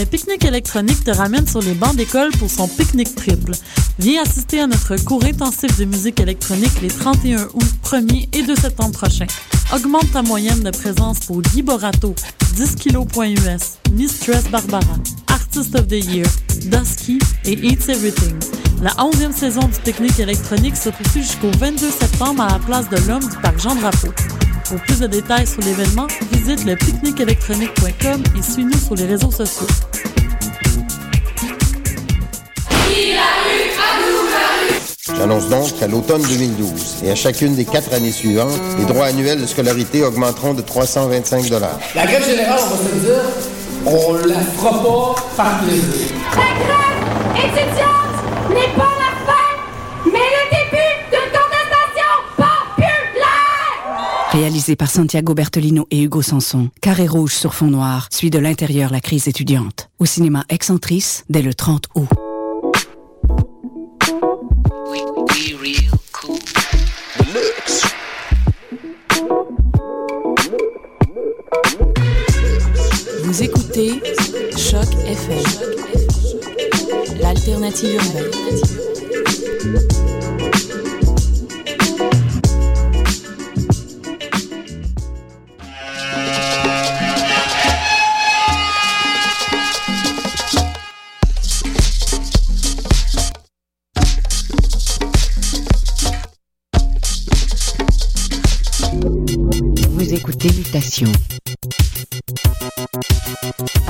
Le pique-nique électronique te ramène sur les bancs d'école pour son pique-nique triple. Viens assister à notre cours intensif de musique électronique les 31 août, 1er et 2 septembre prochains. Augmente ta moyenne de présence pour Guy Borato, 10 kg.us, Mistress Barbara, Artist of the Year, Dusky et Eats Everything. La 11e saison du pique-nique électronique se poursuit jusqu'au 22 septembre à la place de l'Homme du parc Jean-Drapeau. Pour plus de détails sur l'événement, visite le pique-niqueélectronique.com et suis-nous sur les réseaux sociaux. J'annonce donc qu'à l'automne 2012 et à chacune des quatre années suivantes, les droits annuels de scolarité augmenteront de 325 La grève générale, on va se le dire, on la fera pas par plaisir. La grève étudiante n'est pas la fin, mais le début d'une contestation populaire! Réalisé par Santiago Bertolino et Hugo Sanson, Carré rouge sur fond noir suit de l'intérieur la crise étudiante. Au cinéma Excentrice dès le 30 août. Vous écoutez Choc FM, l'alternative urbaine. Vous écoutez Mutation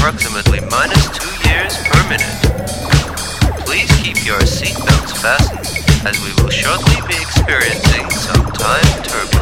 Approximately minus two years per minute. Please keep your seatbelts fastened as we will shortly be experiencing some time turbulence.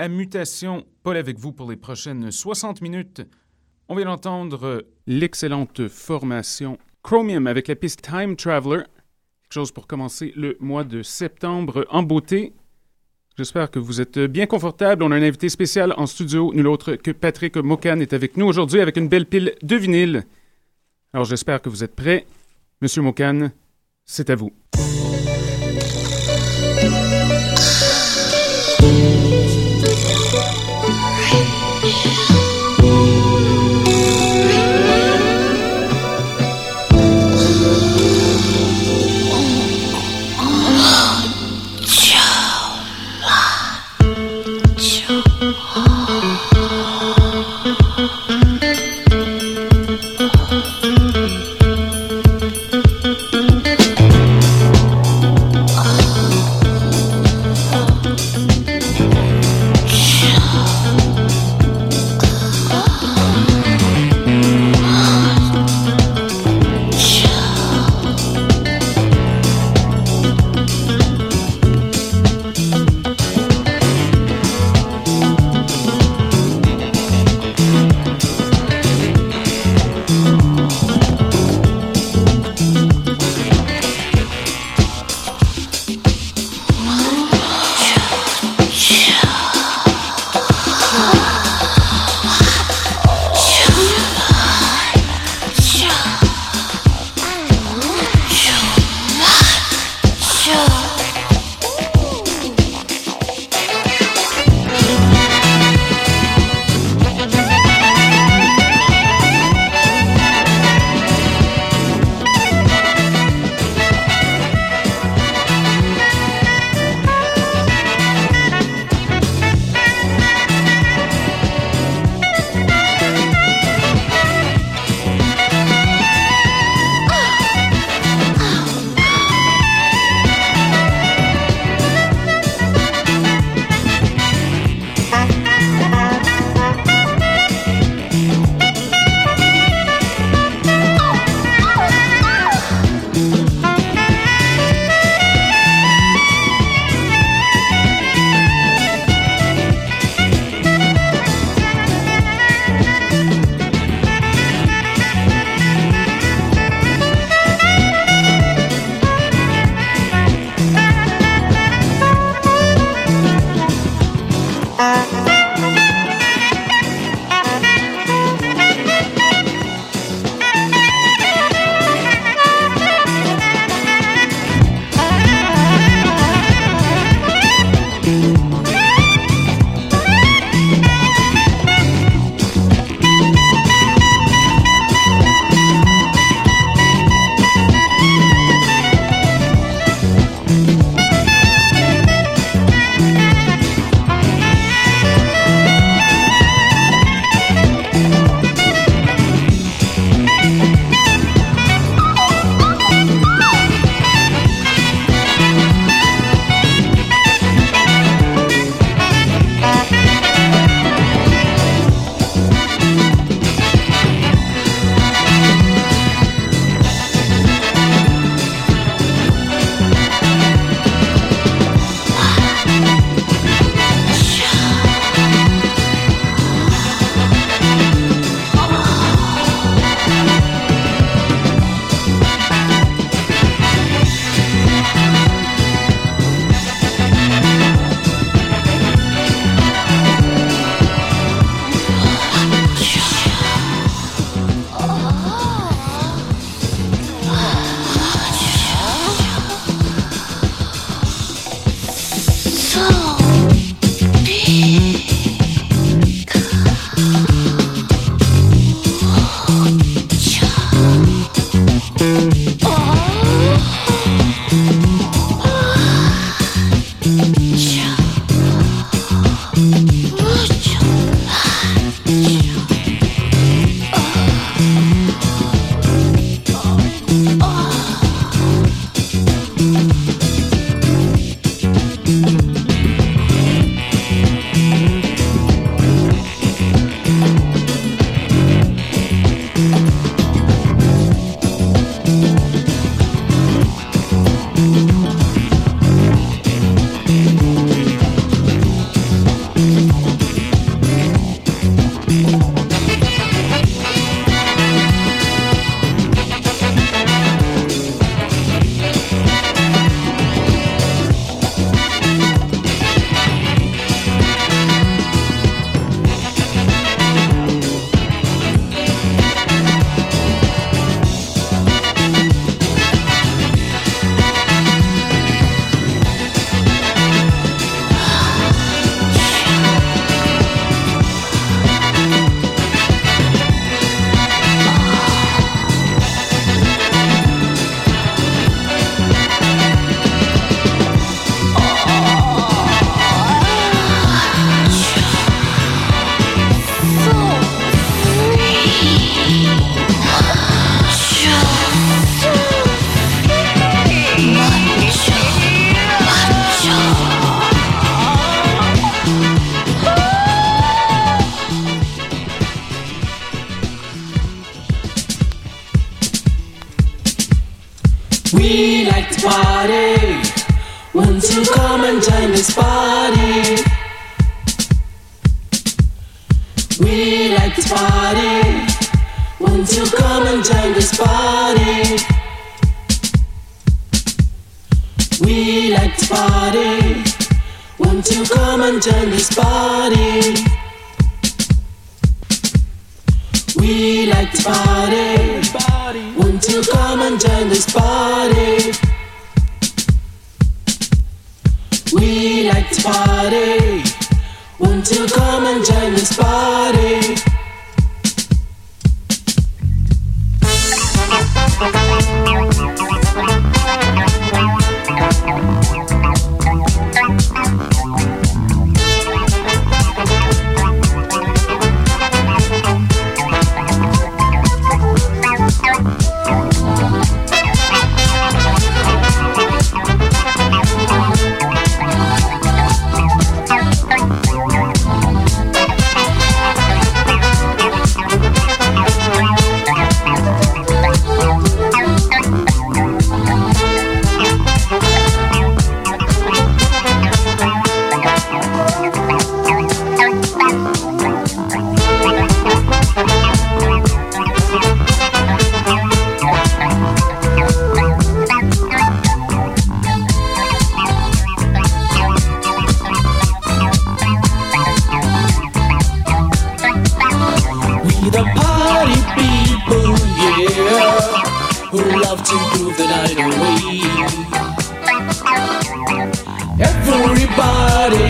À Mutation. Paul avec vous pour les prochaines 60 minutes. On vient d'entendre l'excellente formation Chromium avec la piste Time Traveler. Quelque chose pour commencer le mois de septembre en beauté. J'espère que vous êtes bien confortable. On a un invité spécial en studio, nul autre que Patrick Mokan est avec nous aujourd'hui avec une belle pile de vinyle. Alors j'espère que vous êtes prêts. Monsieur Mokan, c'est à vous. Party. Won't you come and join this party? We like to party. Won't you come and join this party? We like to party. Won't you come and join this party? We like to party. Won't you come and join this party? Party. Won't you come and join this party? to prove that I know we. Everybody,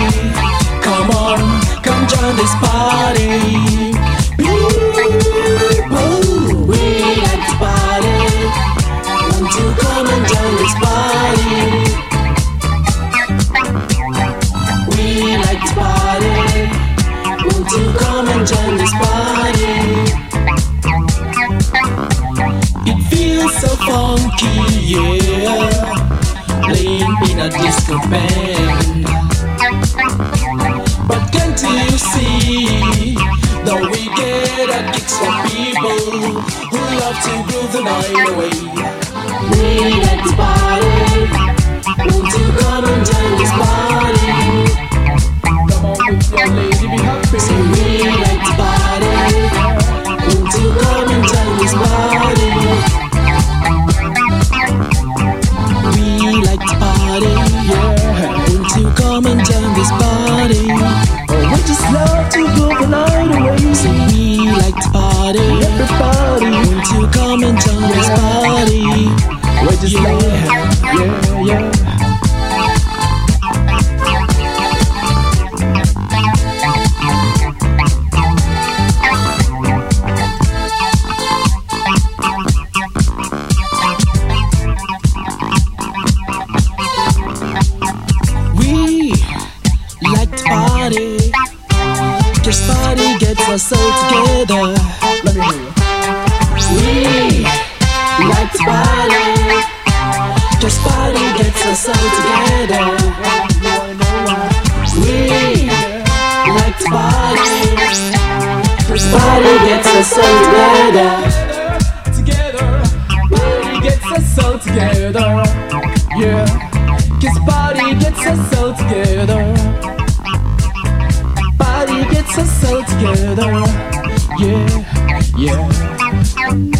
come on, come join this party. Funky, yeah. Playing in a disco band. But can't you see? Though we get a kicks from people who love to groove the night away. We like Just party gets us all together. We like to party. Party gets us all together. Together, party gets us all together. Yeah. Cause party gets us all together. Party gets us all together. Yeah, yeah.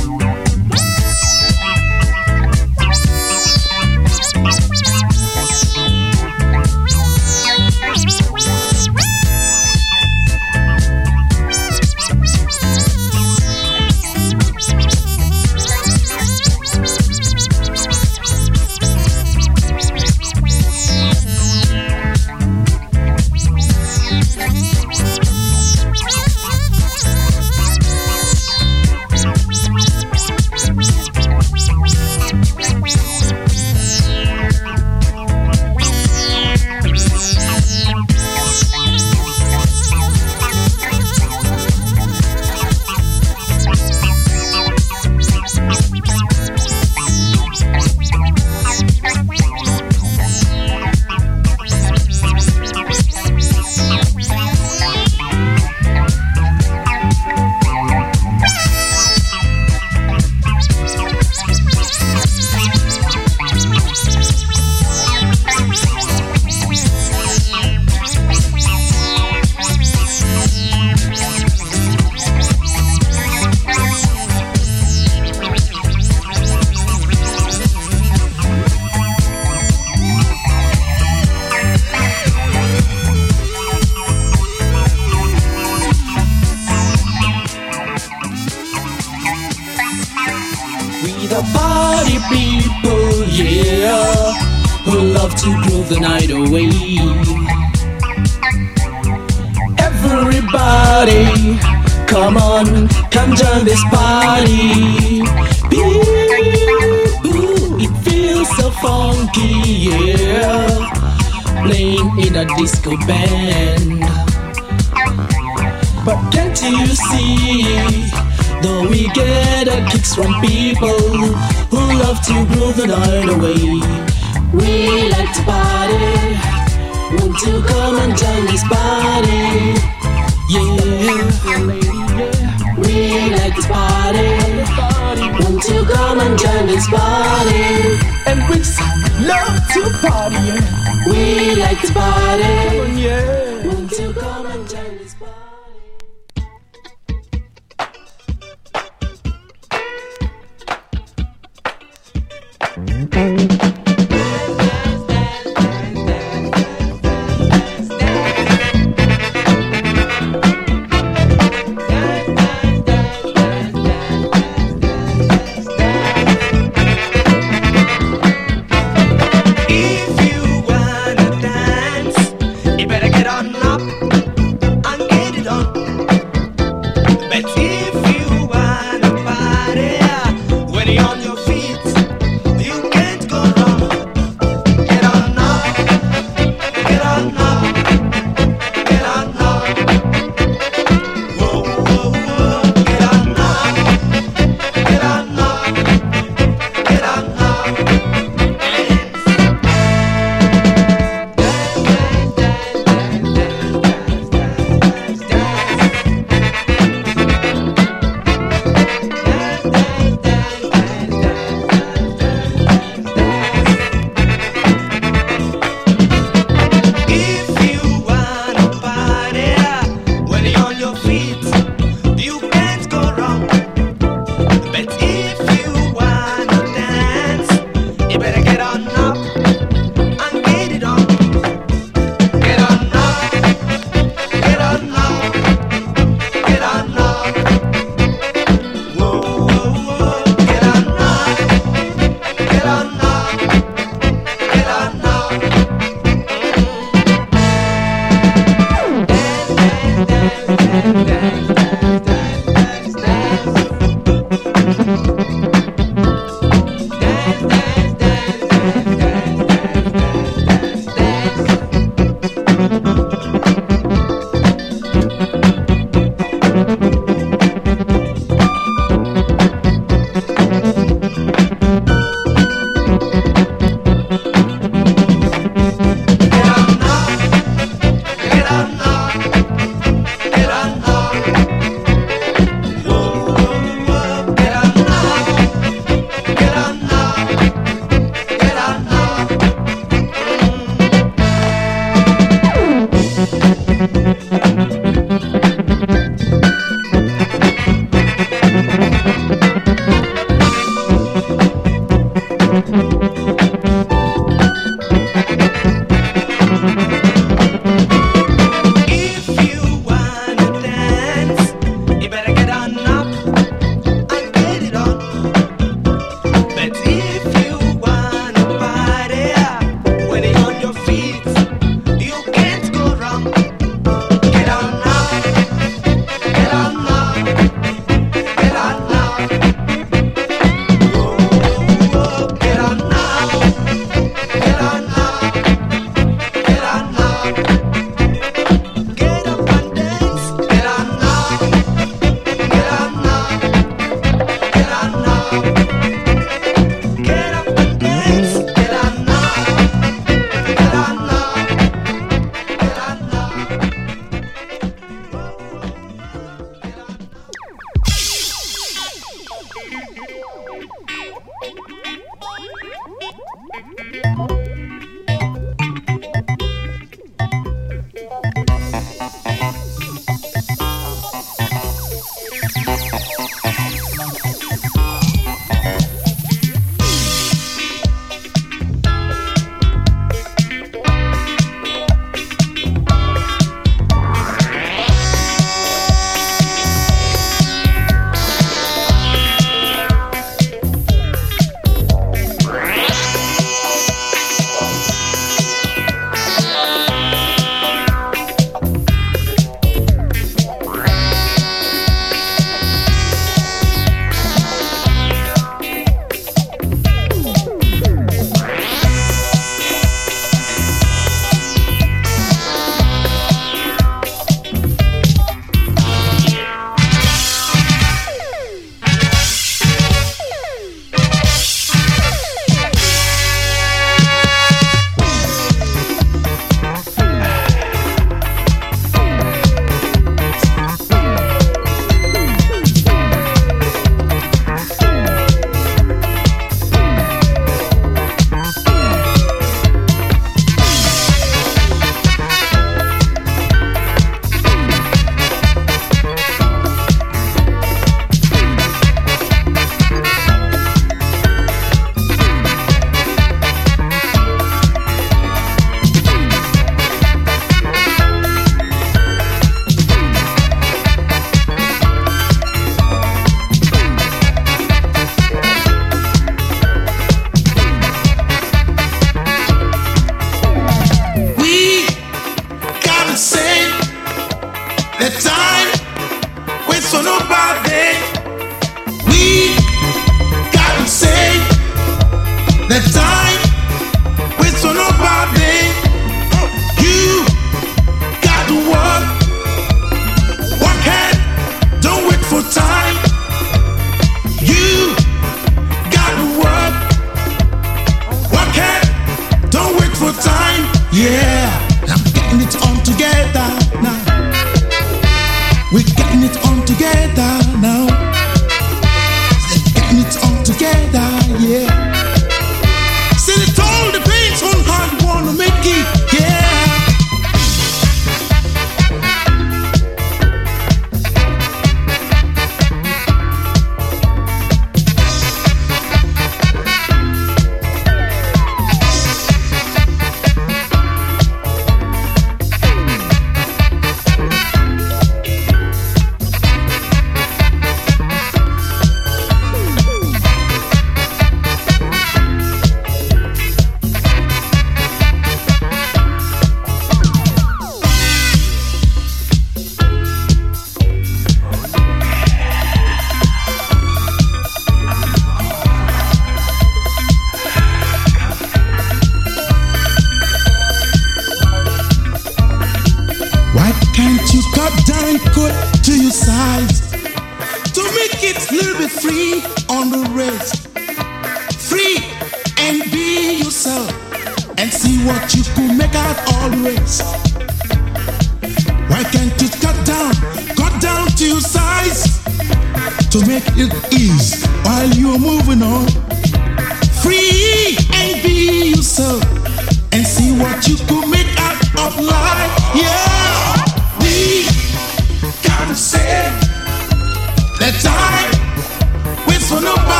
Party people, yeah, who love to groove the night away. Everybody, come on, come join this party. Ooh, it feels so funky, yeah, playing in a disco band. But can't you see? Though we get a kicks from people who love to groove the night away. We like to party, want to come and join this party. Yeah, we like to party, want to come and join this party. And we love to party. We like to party, oh, yeah, want to come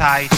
Hi.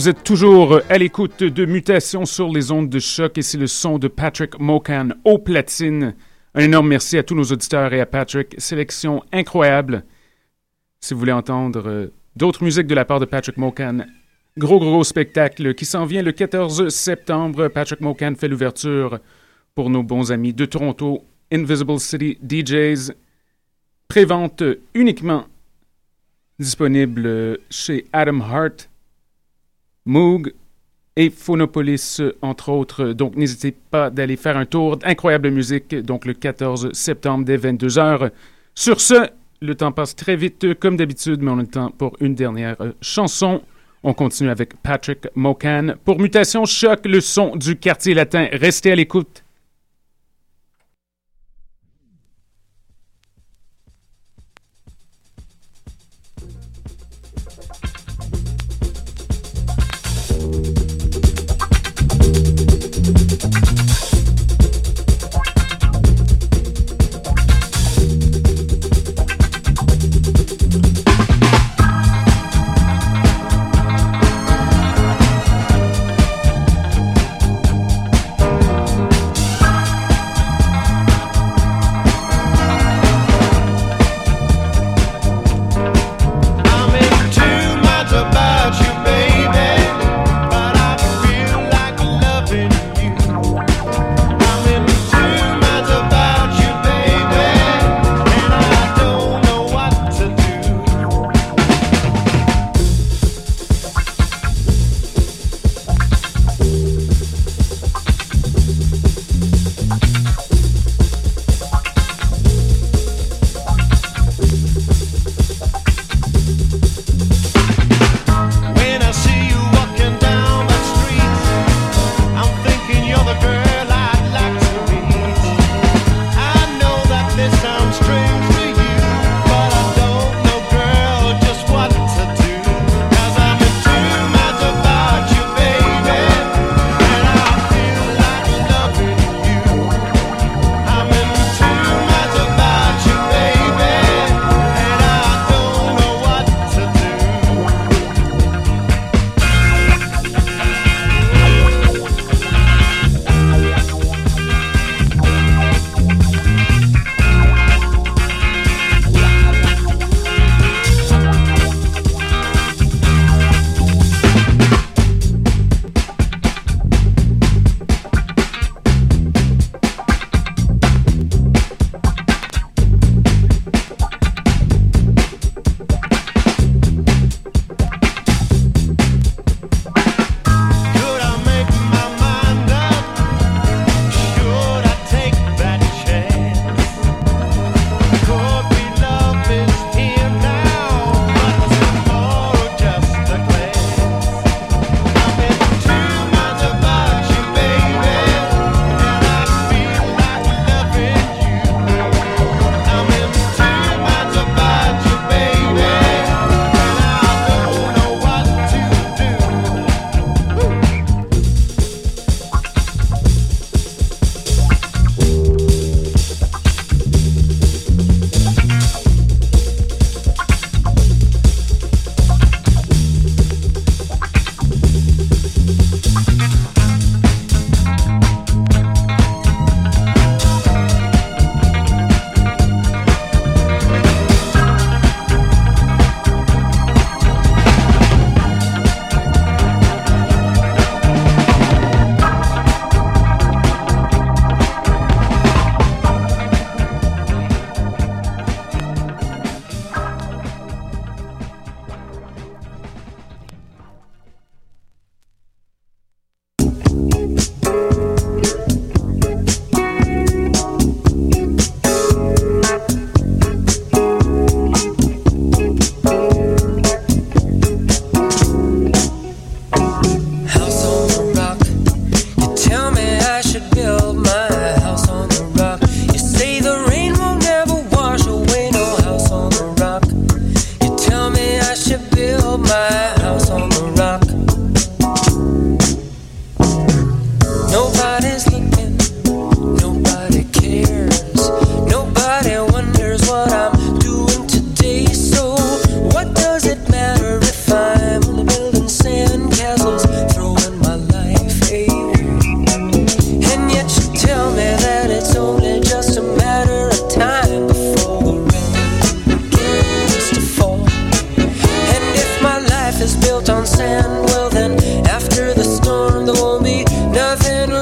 Vous êtes toujours à l'écoute de Mutations sur les ondes de choc et c'est le son de Patrick Mokan au platine. Un énorme merci à tous nos auditeurs et à Patrick. Sélection incroyable. Si vous voulez entendre euh, d'autres musiques de la part de Patrick Mokan, gros gros spectacle qui s'en vient le 14 septembre. Patrick Mokan fait l'ouverture pour nos bons amis de Toronto, Invisible City DJs. Prévente uniquement disponible chez Adam Hart. Moog et Phonopolis, entre autres. Donc, n'hésitez pas d'aller faire un tour. Incroyable musique, donc le 14 septembre dès 22h. Sur ce, le temps passe très vite, comme d'habitude, mais on a le temps pour une dernière chanson. On continue avec Patrick Mokan pour Mutation Choc, le son du quartier latin. Restez à l'écoute.